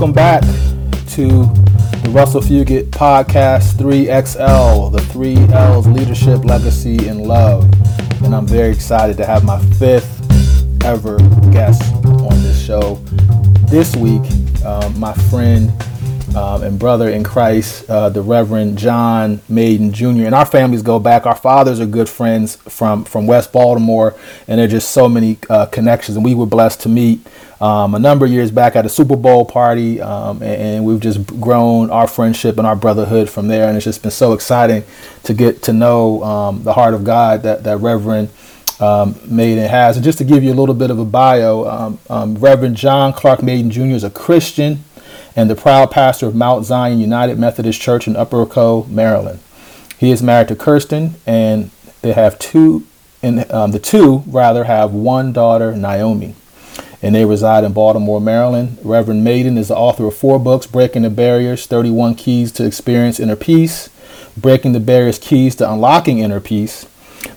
welcome back to the Russell Fugit Podcast 3XL, the 3 L's Leadership, Legacy, and Love. And I'm very excited to have my fifth ever guest on this show. This week, um, my friend um, and brother in Christ, uh, the Reverend John Mayden Jr. And our families go back. Our fathers are good friends from from West Baltimore, and there are just so many uh, connections. And we were blessed to meet um, a number of years back at a Super Bowl party, um, and, and, we've just grown our friendship and our brotherhood from there. And it's just been so exciting to get to know um, the heart of God that that Reverend. Um, Mayden has. And just to give you a little bit of a bio, um, um, Reverend John Clark Mayden Jr. is a Christian and the proud pastor of Mount Zion United Methodist Church in Upper Co, Maryland. He is married to Kirsten, and they have two, and um, the two rather have one daughter, Naomi, and they reside in Baltimore, Maryland. Reverend Mayden is the author of four books: Breaking the Barriers, 31 Keys to Experience Inner Peace, Breaking the Barriers, Keys to Unlocking Inner Peace,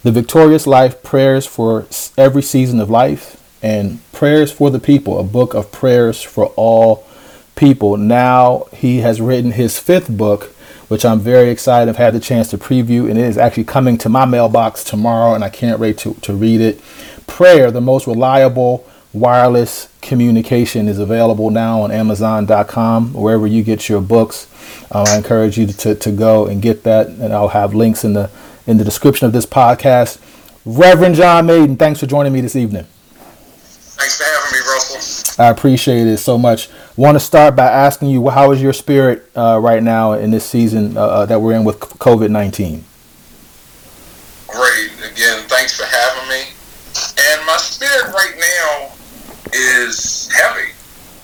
The Victorious Life, Prayers for Every Season of Life, and Prayers for the People, a book of prayers for all people. Now he has written his fifth book, which I'm very excited. I've had the chance to preview, and it is actually coming to my mailbox tomorrow, and I can't wait to, to read it. Prayer, the most reliable wireless communication, is available now on Amazon.com, wherever you get your books. Uh, I encourage you to, to go and get that, and I'll have links in the in the description of this podcast. Reverend John Mayden, thanks for joining me this evening. Thanks for having me, Russell. I appreciate it so much. Want to start by asking you, how is your spirit uh, right now in this season uh, uh that we're in with COVID 19? Great. Again, thanks for having me. And my spirit right now is heavy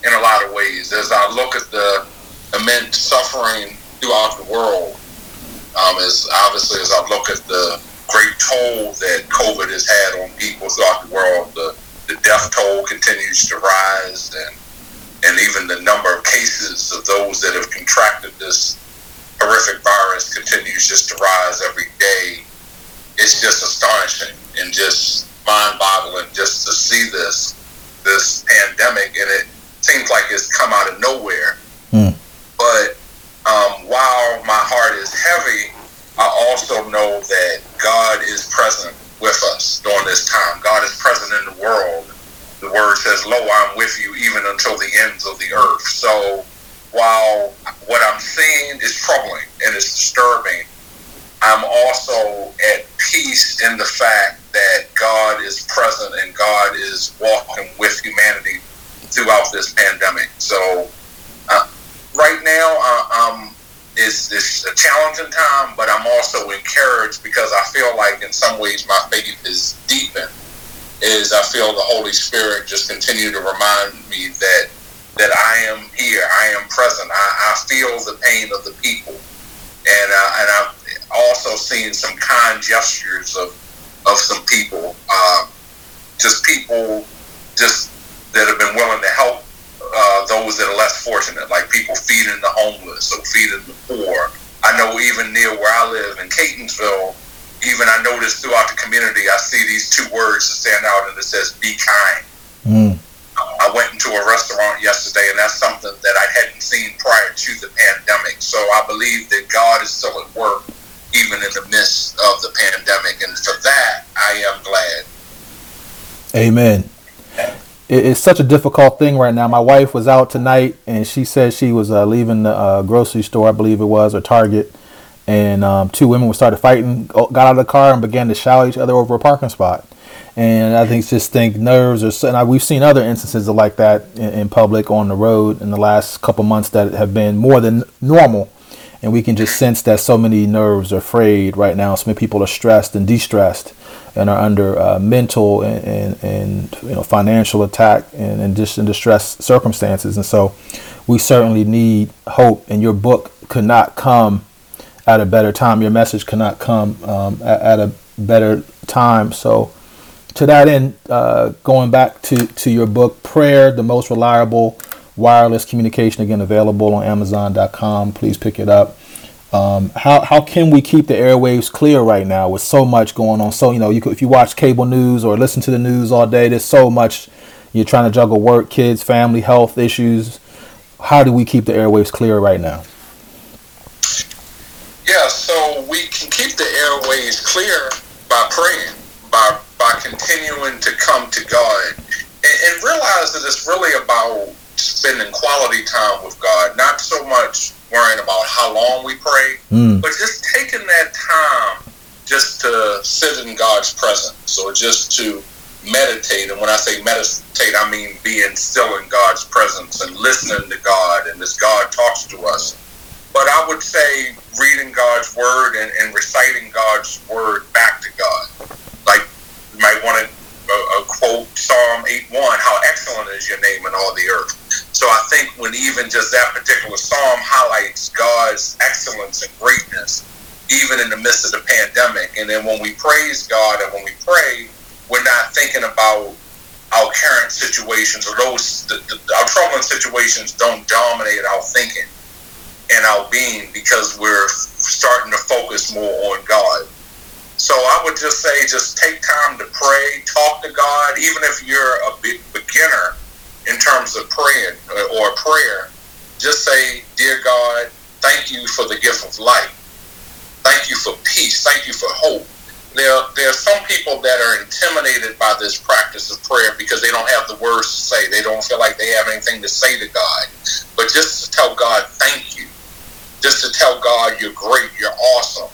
in a lot of ways as I look at the immense suffering throughout the world. Um, as obviously as I look at the great toll that COVID has had on people throughout the world, the the death toll continues to rise, and and even the number of cases of those that have contracted this horrific virus continues just to rise every day. It's just astonishing and just mind-boggling just to see this this pandemic, and it seems like it's come out of nowhere. Mm. But um, while my heart is heavy, I also know that God is present with us during this time. God is present in the world. The word says, Lo, I'm with you even until the ends of the earth. So while what I'm seeing is troubling and it's disturbing, I'm also at peace in the fact that God is present and God is walking with humanity throughout this pandemic. So uh, right now, uh, um, it's, it's a challenging time, but I'm also encouraged because I feel like in some ways my faith is deepened. Is I feel the Holy Spirit just continue to remind me that that I am here, I am present, I, I feel the pain of the people, and uh, and I've also seen some kind gestures of of some people, uh, just people just that have been willing to help uh, those that are less fortunate, like people feeding the homeless or feeding the poor. I know even near where I live in Catonsville, even I noticed throughout the community, I see these two words that stand out, and it says "be kind." Mm. I went into a restaurant yesterday, and that's something that I hadn't seen prior to the pandemic. So I believe that God is still at work, even in the midst of the pandemic, and for that I am glad. Amen it's such a difficult thing right now. My wife was out tonight, and she said she was uh, leaving the uh, grocery store, I believe it was, or Target, and um, two women started fighting, got out of the car, and began to shout at each other over a parking spot. And I think just think nerves or and we've seen other instances of like that in, in public on the road in the last couple months that have been more than normal and we can just sense that so many nerves are frayed right now. So many people are stressed and distressed and are under uh, mental and, and, and, you know financial attack and, and just in distress circumstances. And so we certainly need hope. And your book could not come at a better time. Your message cannot come um, at, at, a better time. So to that end, uh, going back to, to your book, Prayer, the most reliable wireless communication, again, available on Amazon.com. Please pick it up. Um, how how can we keep the airwaves clear right now with so much going on? So you know, you could, if you watch cable news or listen to the news all day, there's so much. You're trying to juggle work, kids, family, health issues, how do we keep the airwaves clear right now? Yeah, so we can keep the airways clear by praying, by by continuing to come to God, and, and realize that it's really about spending quality time with God, not so much worrying about how long we pray, mm. but just taking that time just to sit in God's presence or just to meditate. And when I say meditate, I mean being still in God's presence and listening to God and as God talks to us. But I would say reading God's word and, and reciting God's word back to God. Like you might want to uh, quote Psalm 8 1, how excellent is your name in all the earth. So I think when even just that particular psalm highlights God's excellence and greatness, even in the midst of the pandemic. And then when we praise God and when we pray, we're not thinking about our current situations or those the, the, our troubling situations don't dominate our thinking and our being because we're starting to focus more on God. So I would just say, just take time to pray, talk to God, even if you're a beginner in terms of praying uh, or prayer. Just say, Dear God, thank you for the gift of life. Thank you for peace. Thank you for hope. There, there are some people that are intimidated by this practice of prayer because they don't have the words to say. They don't feel like they have anything to say to God. But just to tell God, thank you just to tell God you're great, you're awesome.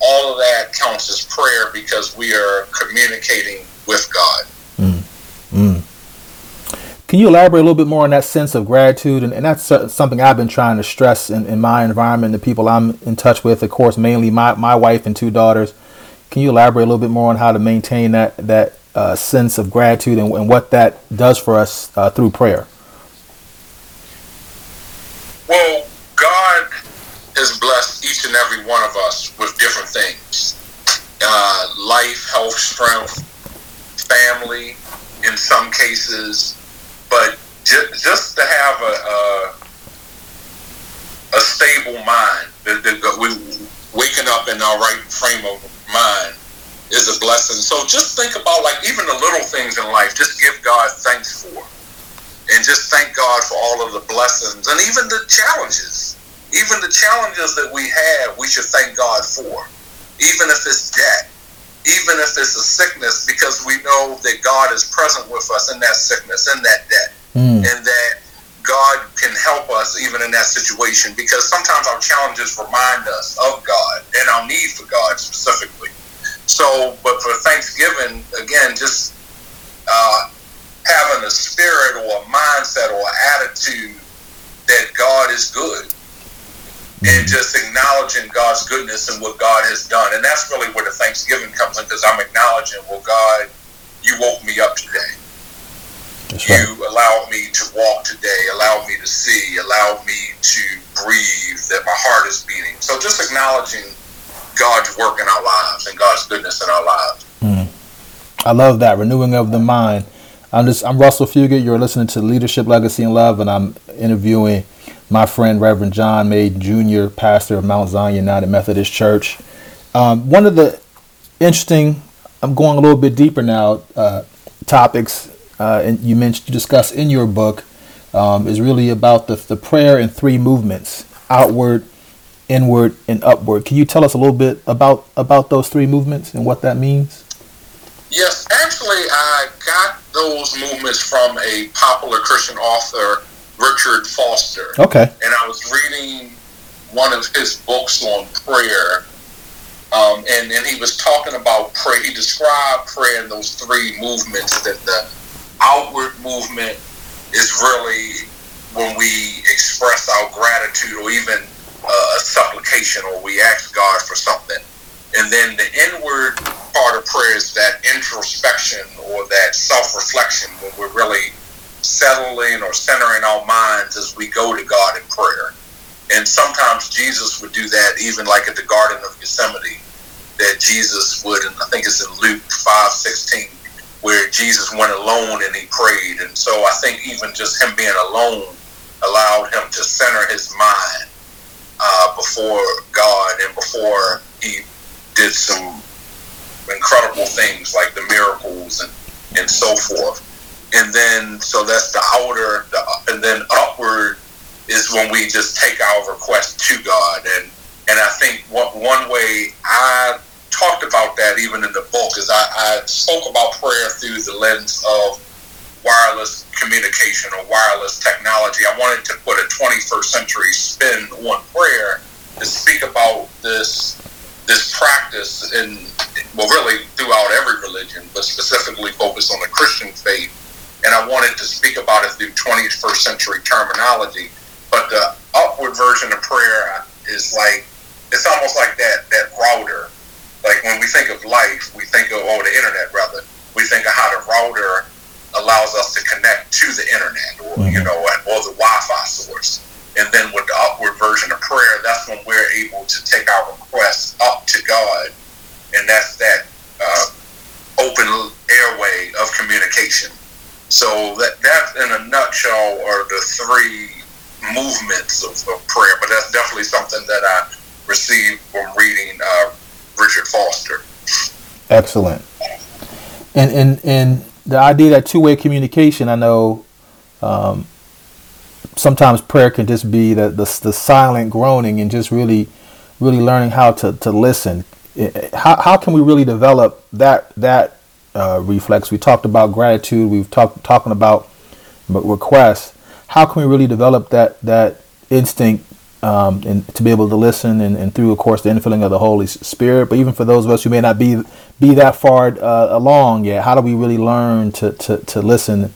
All of that counts as prayer because we are communicating with God. Mm. Mm. Can you elaborate a little bit more on that sense of gratitude? And, and that's something I've been trying to stress in, in my environment, the people I'm in touch with, of course, mainly my, my wife and two daughters. Can you elaborate a little bit more on how to maintain that, that uh, sense of gratitude and, and, what that does for us uh, through prayer? Well, God has blessed each and every one of us with different things uh, life, health, strength, family, in some cases. But ju- just to have a, a, a stable mind, the, the, the, we waking up in our right frame of mind is a blessing. So just think about like even the little things in life. Just give God thanks for, and just thank God for all of the blessings and even the challenges even the challenges that we have, we should thank God for. Even if it's debt, even if it's a sickness, because we know that God is present with us in that sickness, in that debt, mm. and that God can help us even in that situation. Because sometimes our challenges remind us of God and our need for God specifically. So, but for Thanksgiving, again, just uh, having a spirit or a mindset or attitude that God is good and just acknowledging God's goodness and what God has done. And that's really where the Thanksgiving comes in because I'm acknowledging, well, God, you woke me up today. Right. You allowed me to walk today, allowed me to see, allowed me to breathe, that my heart is beating. So just acknowledging God's work in our lives and God's goodness in our lives. Mm. I love that renewing of the mind. I'm just I'm Russell Fugit. You're listening to Leadership, Legacy, and Love, and I'm interviewing my friend Reverend John Mayden Jr., pastor of Mount Zion United Methodist Church. Um, one of the interesting, I'm going a little bit deeper now, uh, topics, uh, and you mentioned, you discuss in your book, um, is really about the, the prayer in three movements outward, inward, and upward. Can you tell us a little bit about, about those three movements and what that means? Yes, actually, I got those movements from a popular Christian author Richard Foster. Okay. And I was reading one of his books on prayer. Um, and, and he was talking about prayer. He described prayer in those three movements that the outward movement is really when we express our gratitude or even uh, a supplication or we ask God for something. And then the inward part of prayer is that introspection or that self reflection when we're really settling or centering our minds as we go to God in prayer. And sometimes Jesus would do that even like at the Garden of Gethsemane, that Jesus would, and I think it's in Luke 5 16, where Jesus went alone and he prayed. And so I think even just him being alone allowed him to center his mind uh, before God and before he did some incredible things like the miracles and, and so forth and then so that's the outer, the, and then upward is when we just take our request to God. And and I think what, one way I talked about that even in the book is I, I spoke about prayer through the lens of wireless communication or wireless technology. I wanted to put a 21st century spin on prayer to speak about this this practice in well really throughout every religion, but specifically focus on the Christian faith. And I wanted to speak about it through 21st century terminology. But the upward version of prayer is like it's almost like that that router. Like when we think of life, we think of oh the internet rather. We think of how the router allows us to connect to the internet or mm-hmm. you know or the Wi-Fi source. And then with the upward version of prayer, that's when we're able to take our requests up to God, and that's that uh, open airway of communication. So that that in a nutshell are the three movements of, of prayer. But that's definitely something that I received from reading uh, Richard Foster. Excellent. And and and the idea that two way communication, I know um, sometimes prayer can just be the, the, the silent groaning and just really really learning how to, to listen. How, how can we really develop that that uh, reflex? We talked about gratitude. We've talked talking about requests. How can we really develop that that instinct um, and to be able to listen and, and, through of course the infilling of the Holy Spirit. But even for those of us who may not be be that far uh, along yet, how do we really learn to to, to listen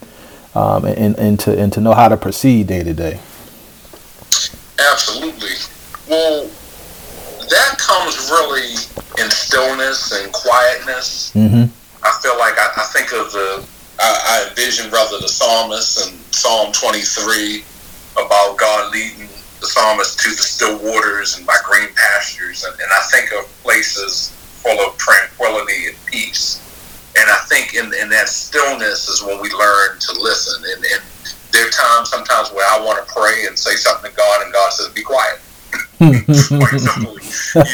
um, and, and to and to know how to proceed day to day? Absolutely. Well, that comes really in stillness and quietness. Mm-hmm. I feel like I, I think of the I, I envision rather the psalmist in Psalm 23 about God leading the psalmist to the still waters and by green pastures. And, and I think of places full of tranquility and peace. And I think in, in that stillness is when we learn to listen. And, and there are times sometimes where I want to pray and say something to God, and God says, Be quiet. Quite simply,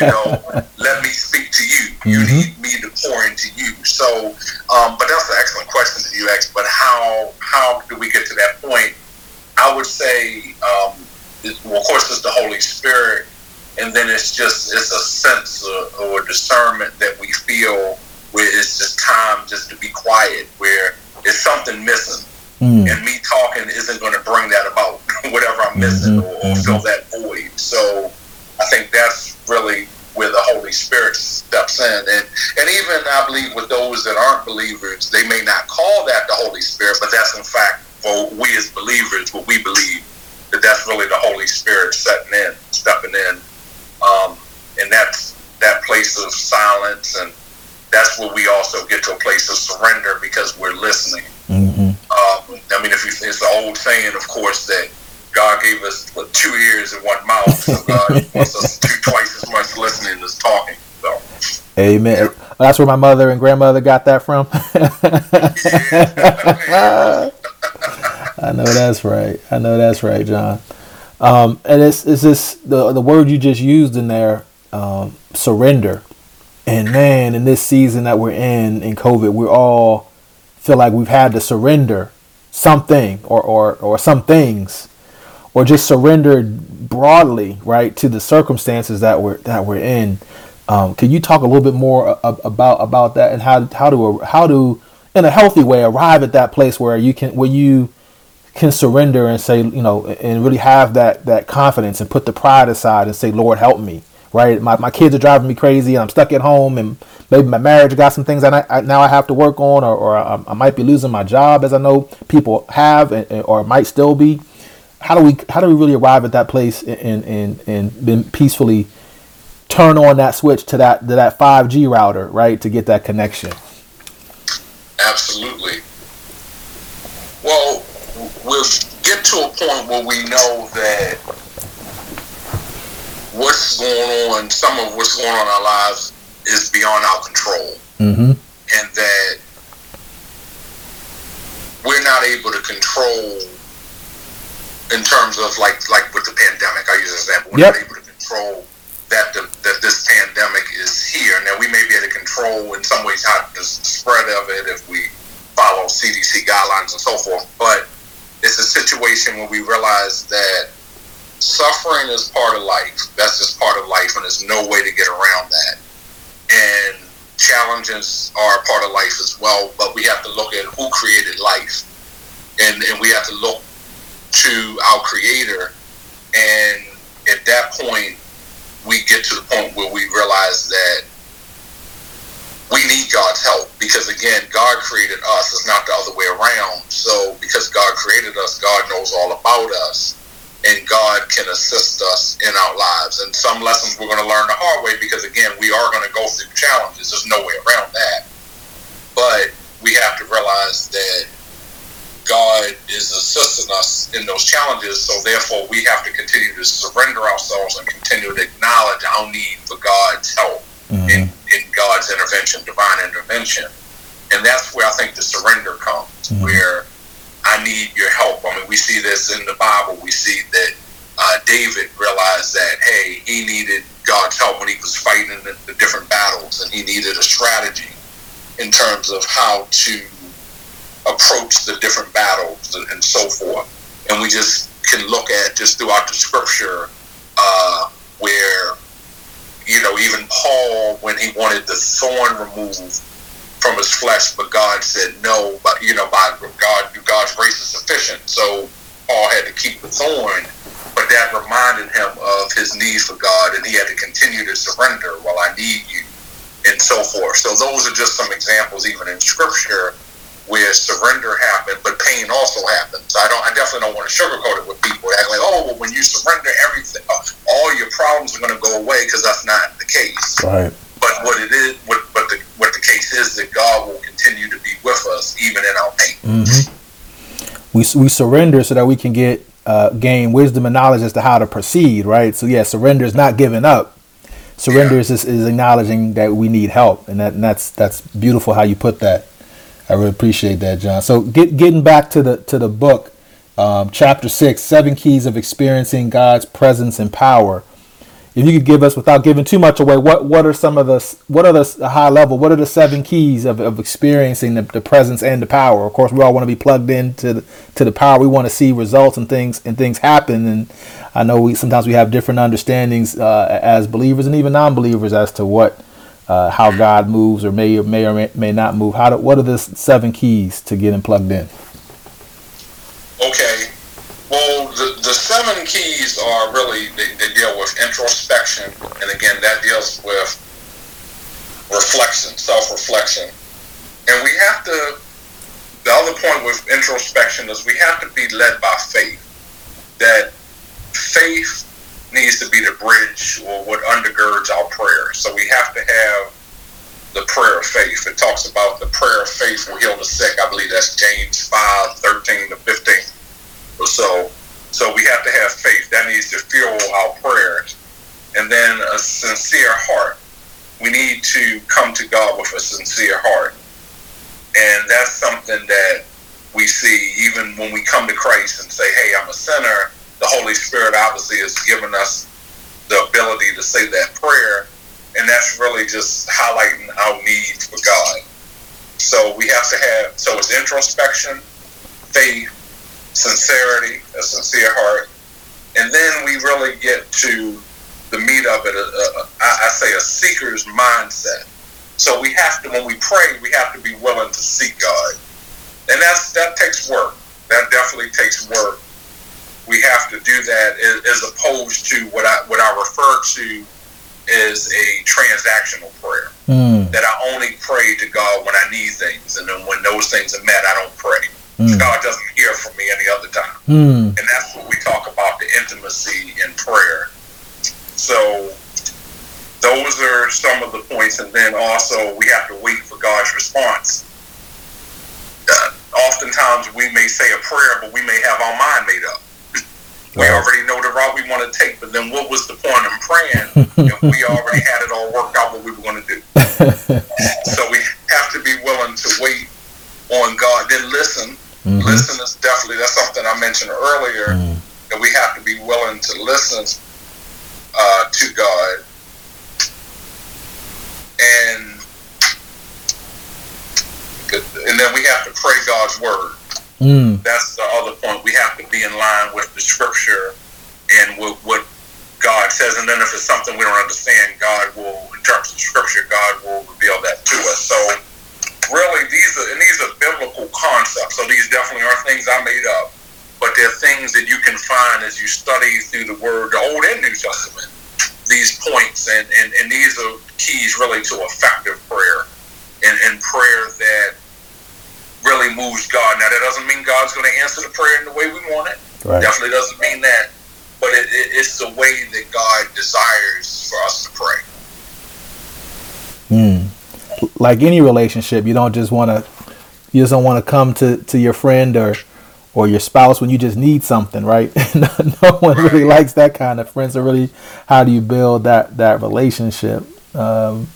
you know, let me speak to you. You mm-hmm. need me to pour into you. So, um, but that's an excellent question that you asked. But how how do we get to that point? I would say um, well, of course, it's the Holy Spirit, and then it's just it's a sense of, or discernment that we feel where it's just time just to be quiet, where it's something missing, mm. and me talking isn't going to bring that about, whatever I'm missing mm-hmm. or, or mm-hmm. fill that void. So I think that's really where the Holy Spirit steps in. And and even I believe with those that aren't believers, they may not call that the Holy Spirit, but that's in fact for we as believers what we believe that that's really the Holy Spirit setting in, stepping in, um, and that's that place of silence, and that's where we also get to a place of surrender because we're listening. Mm-hmm. I mean, if you, it's the old saying, of course, that God gave us two ears and one mouth, so God wants us to do twice as much listening as talking. So. Amen. That's where my mother and grandmother got that from. I know that's right. I know that's right, John. Um, and it's it's this the the word you just used in there, um, surrender. And man, in this season that we're in in COVID, we all feel like we've had to surrender something or or or some things, or just surrendered broadly, right, to the circumstances that we're that we're in. Um, can you talk a little bit more about about that and how how to how to in a healthy way arrive at that place where you can where you can surrender and say, you know, and really have that that confidence and put the pride aside and say, Lord, help me. Right, my, my kids are driving me crazy, and I'm stuck at home, and maybe my marriage got some things that I, I now I have to work on, or, or I, I, might be losing my job, as I know people have, and, or might still be. How do we how do we really arrive at that place and and and, and peacefully turn on that switch to that to that 5G router, right, to get that connection? Absolutely. Well, we'll get to a point where we know that what's going on, some of what's going on in our lives is beyond our control. Mm-hmm. And that we're not able to control in terms of like like with the pandemic. I use an example. We're yep. not able to control that the, that this pandemic is here. Now we may be able to control in some ways how the spread of it if we follow CDC guidelines and so forth, but it's a situation where we realize that suffering is part of life. That's just part of life, and there's no way to get around that. And challenges are a part of life as well, but we have to look at who created life. And, and we have to look to our creator. And at that point, we get to the point where we realize that we need God's help because again, God created us. It's not the other way around. So because God created us, God knows all about us and God can assist us in our lives. And some lessons we're going to learn the hard way because, again, we are going to go through challenges. There's no way around that. But we have to realize that God is assisting us in those challenges. So, therefore, we have to continue to surrender ourselves and continue to acknowledge our need for God's help mm-hmm. in, in God's intervention, divine intervention. And that's where I think the surrender comes, mm-hmm. where I need your help. I mean, we see this in the Bible. We see that uh, David realized that, hey, he needed God's help when he was fighting the, the different battles, and he needed a strategy in terms of how to approach the different battles and so forth. And we just can look at just throughout the scripture uh, where, you know, even Paul, when he wanted the thorn removed from his flesh, but God said no. But you know, by God, God's grace is sufficient. So Paul had to keep the thorn, but that reminded him of his need for God, and he had to continue to surrender. Well, I need you, and so forth. So those are just some examples, even in Scripture, where surrender happened, but pain also happens. I don't. I definitely don't want to sugarcoat it with people. Act like, oh, well, when you surrender everything, all your problems are going to go away because that's not the case. Right. But what it is, what, what the what the case is, that God will continue to be with us even in our pain. Mm-hmm. We we surrender so that we can get uh, gain wisdom and knowledge as to how to proceed. Right. So yeah, surrender is not giving up. Surrender yeah. is, is acknowledging that we need help, and that and that's that's beautiful how you put that. I really appreciate that, John. So get, getting back to the to the book, um, chapter six, seven keys of experiencing God's presence and power if you could give us without giving too much away what what are some of the what are the high level what are the seven keys of, of experiencing the, the presence and the power? Of course we all want to be plugged into the, to the power. We want to see results and things and things happen. And i know we sometimes we have different understandings uh, as believers and even non-believers as to what uh, how god moves or may or may or may, not move. How do, what are the seven keys to getting plugged in? Okay the, the seven keys are really, they, they deal with introspection. And again, that deals with reflection, self reflection. And we have to, the other point with introspection is we have to be led by faith. That faith needs to be the bridge or what undergirds our prayer. So we have to have the prayer of faith. It talks about the prayer of faith will heal the sick. I believe that's James 5 13 to 15 or so. So we have to have faith. That needs to fuel our prayers. And then a sincere heart. We need to come to God with a sincere heart. And that's something that we see even when we come to Christ and say, hey, I'm a sinner. The Holy Spirit obviously has given us the ability to say that prayer. And that's really just highlighting our need for God. So we have to have, so it's introspection, faith, sincerity, a sincere heart, and then we really get to the meat of it. I, I say a seeker's mindset. So we have to, when we pray, we have to be willing to seek God, and that's that takes work. That definitely takes work. We have to do that as opposed to what I what I refer to is a transactional prayer. Mm. That I only pray to God when I need things, and then when those things are met, I don't pray. Mm. God doesn't hear from me any other time. Mm. And that's what we talk about the intimacy in prayer. So those are some of the points. And then also we have to wait for God's response. Uh, oftentimes we may say a prayer, but we may have our mind made up. We already know the route we want to take, but then what was the point in praying if we already had it all worked out what we were going to do? so we have to be willing to wait on God, then listen Mm-hmm. Listen is definitely that's something I mentioned earlier mm. that we have to be willing to listen uh, to God and and then we have to pray God's word. Mm. That's the other point. We have to be in line with the scripture and what God says. And then if it's something we don't understand, God will, in terms of scripture, God will reveal that to us. So really, these are and these are biblical concepts. So these definitely are things I made up, but they're things that you can find as you study through the Word, the Old and New Testament. These points and, and, and these are keys really to effective prayer and, and prayer that really moves God. Now that doesn't mean God's going to answer the prayer in the way we want it. Right. Definitely doesn't mean that, but it, it, it's the way that God desires for us to pray. Hmm. Like any relationship, you don't just want to, you just don't want to come to, to your friend or or your spouse when you just need something, right? no, no, one really likes that kind of friends. So really, how do you build that that relationship um,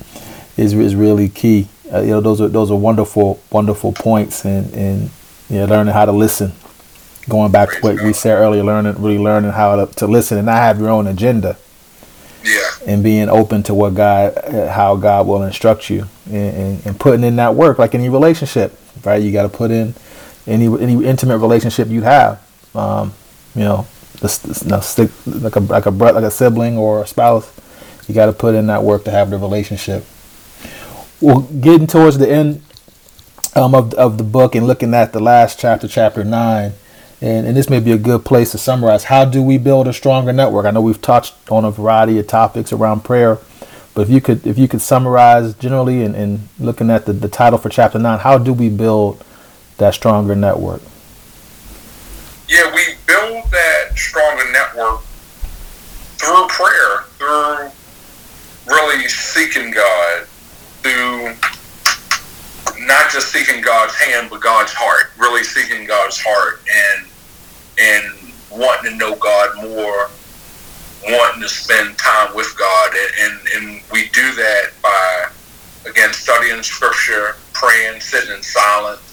is is really key. Uh, you know, those are those are wonderful wonderful points, and and you know, learning how to listen going back to what we said earlier, learning really learning how to, to listen and not have your own agenda. And being open to what God, uh, how God will instruct you, and, and, putting in that work, like any relationship, right? You got to put in any any intimate relationship you have. Um, you know, stick like a like a like a sibling or a spouse. You got to put in that work to have the relationship. Well, getting towards the end um, of of the book and looking at the last chapter, chapter nine and, and this may be a good place to summarize. How do we build a stronger network? I know we've touched on a variety of topics around prayer but if you could if you could summarize generally and, and looking at the, the title for chapter 9 how do we build that stronger network? Yeah we build that stronger network through prayer through really seeking god through not just seeking God's hand, but God's heart. Really seeking God's heart and and wanting to know God more, wanting to spend time with God, and and, and we do that by again studying Scripture, praying, sitting in silence.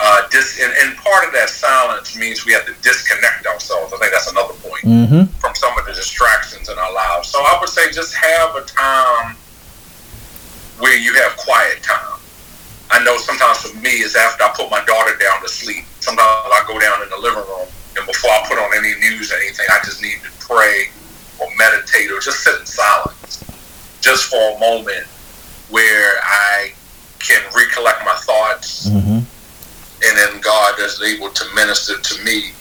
Uh, dis- and, and part of that silence means we have to disconnect ourselves. I think that's another point mm-hmm. from some of the distractions in our lives. So I would say just have a time where you have quiet time I know sometimes for me is after I put my daughter down to sleep. Sometimes I go down in the living room and before I put on any news or anything, I just need to pray or meditate or just sit in silence, just for a moment where I can recollect my thoughts, mm-hmm. and then God is able to minister to me.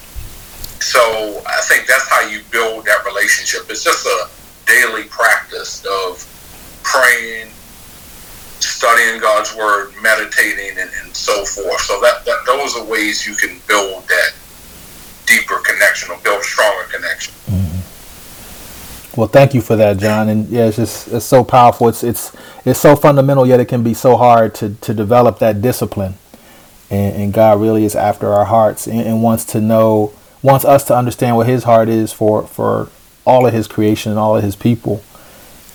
So I think that's how you build that relationship. It's just a daily practice of praying studying God's word, meditating, and, and so forth. So that, that those are ways you can build that deeper connection or build stronger connection. Mm-hmm. Well, thank you for that, John. And yeah, it's just it's so powerful. It's it's it's so fundamental, yet it can be so hard to to develop that discipline. And, and God really is after our hearts and, and wants to know, wants us to understand what His heart is for for all of His creation and all of His people.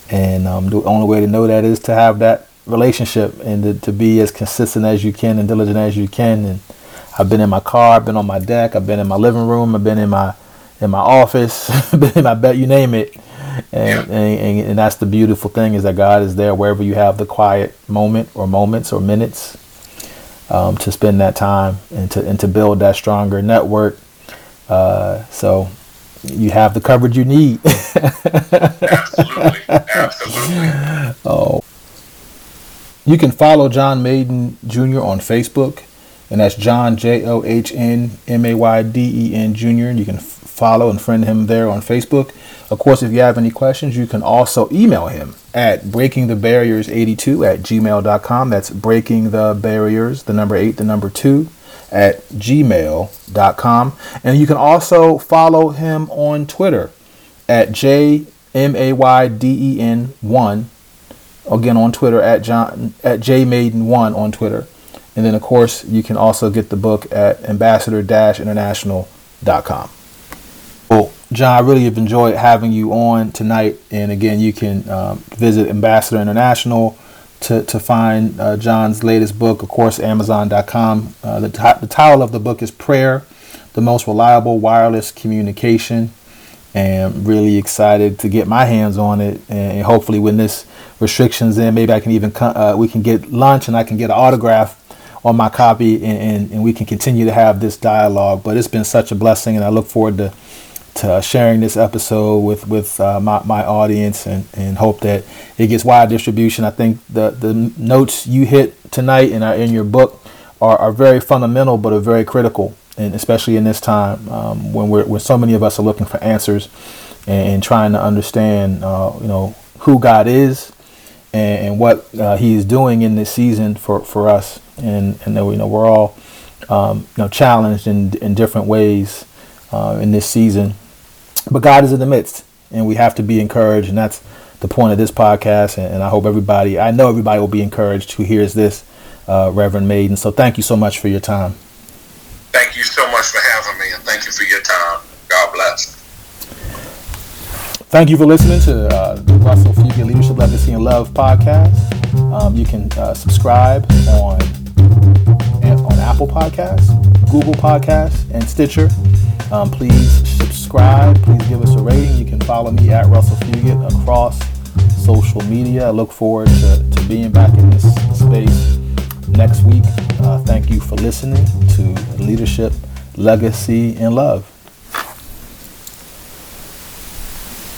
And um, the only way to know that is to have that relationship and to, to be as consistent as you can and diligent as you can. And I've been in my car, I've been on my deck, I've been in my living room, I've been in my in my office, been in my bed, you name it. And, yeah. and, and that's the beautiful thing is that God is there wherever you have the quiet moment or moments or minutes um, to spend that time and to and to build that stronger network. Uh, so you have the coverage you need. absolutely, absolutely. Oh, you can follow John Mayden Jr. on Facebook, and that's John J O H N M A Y D E N Jr. You can follow and friend him there on Facebook. Of course, if you have any questions, you can also email him at breakingthebarriers82 at gmail.com. That's breaking the barriers, the number eight, the number two, at gmail.com. And you can also follow him on Twitter at J M A Y D E N 1 again on Twitter at John at jmayden1 on Twitter. And then of course you can also get the book at ambassador-international.com. Well, John, I really have enjoyed having you on tonight. And again, you can um, visit Ambassador International to, to find uh, John's latest book, of course, Amazon.com. Uh, the, t- the title of the book is Prayer, the Most Reliable Wireless Communication and really excited to get my hands on it. And hopefully, when this restrictions in, maybe I can even uh, we can get lunch and I can get an autograph on my copy, and, and, and, we can continue to have this dialogue. But it's been such a blessing, and I look forward to to sharing this episode with with uh, my, my audience and, and hope that it gets wide distribution. I think the the notes you hit tonight in our, in your book are, are very fundamental, but are very critical, and especially in this time um, when we're when so many of us are looking for answers and, and trying to understand, uh, you know, who God is and, and what uh, He is doing in this season for, for us, and and that you know we're all um, you know challenged in in different ways uh, in this season, but God is in the midst, and we have to be encouraged, and that's the point of this podcast. And, and I hope everybody, I know everybody will be encouraged who hears this, uh, Reverend Mayden. So thank you so much for your time. Thank you so much for having me, and thank you for your time. God bless. Thank you for listening to uh, the Russell Fugate Leadership Legacy and Love podcast. Um, you can uh, subscribe on on Apple Podcasts, Google Podcasts, and Stitcher. Um, please subscribe. Please give us a rating. You can follow me at Russell Fugit across social media. I look forward to, to being back in this space next week. Uh, thank you for listening to Leadership, Legacy, and Love.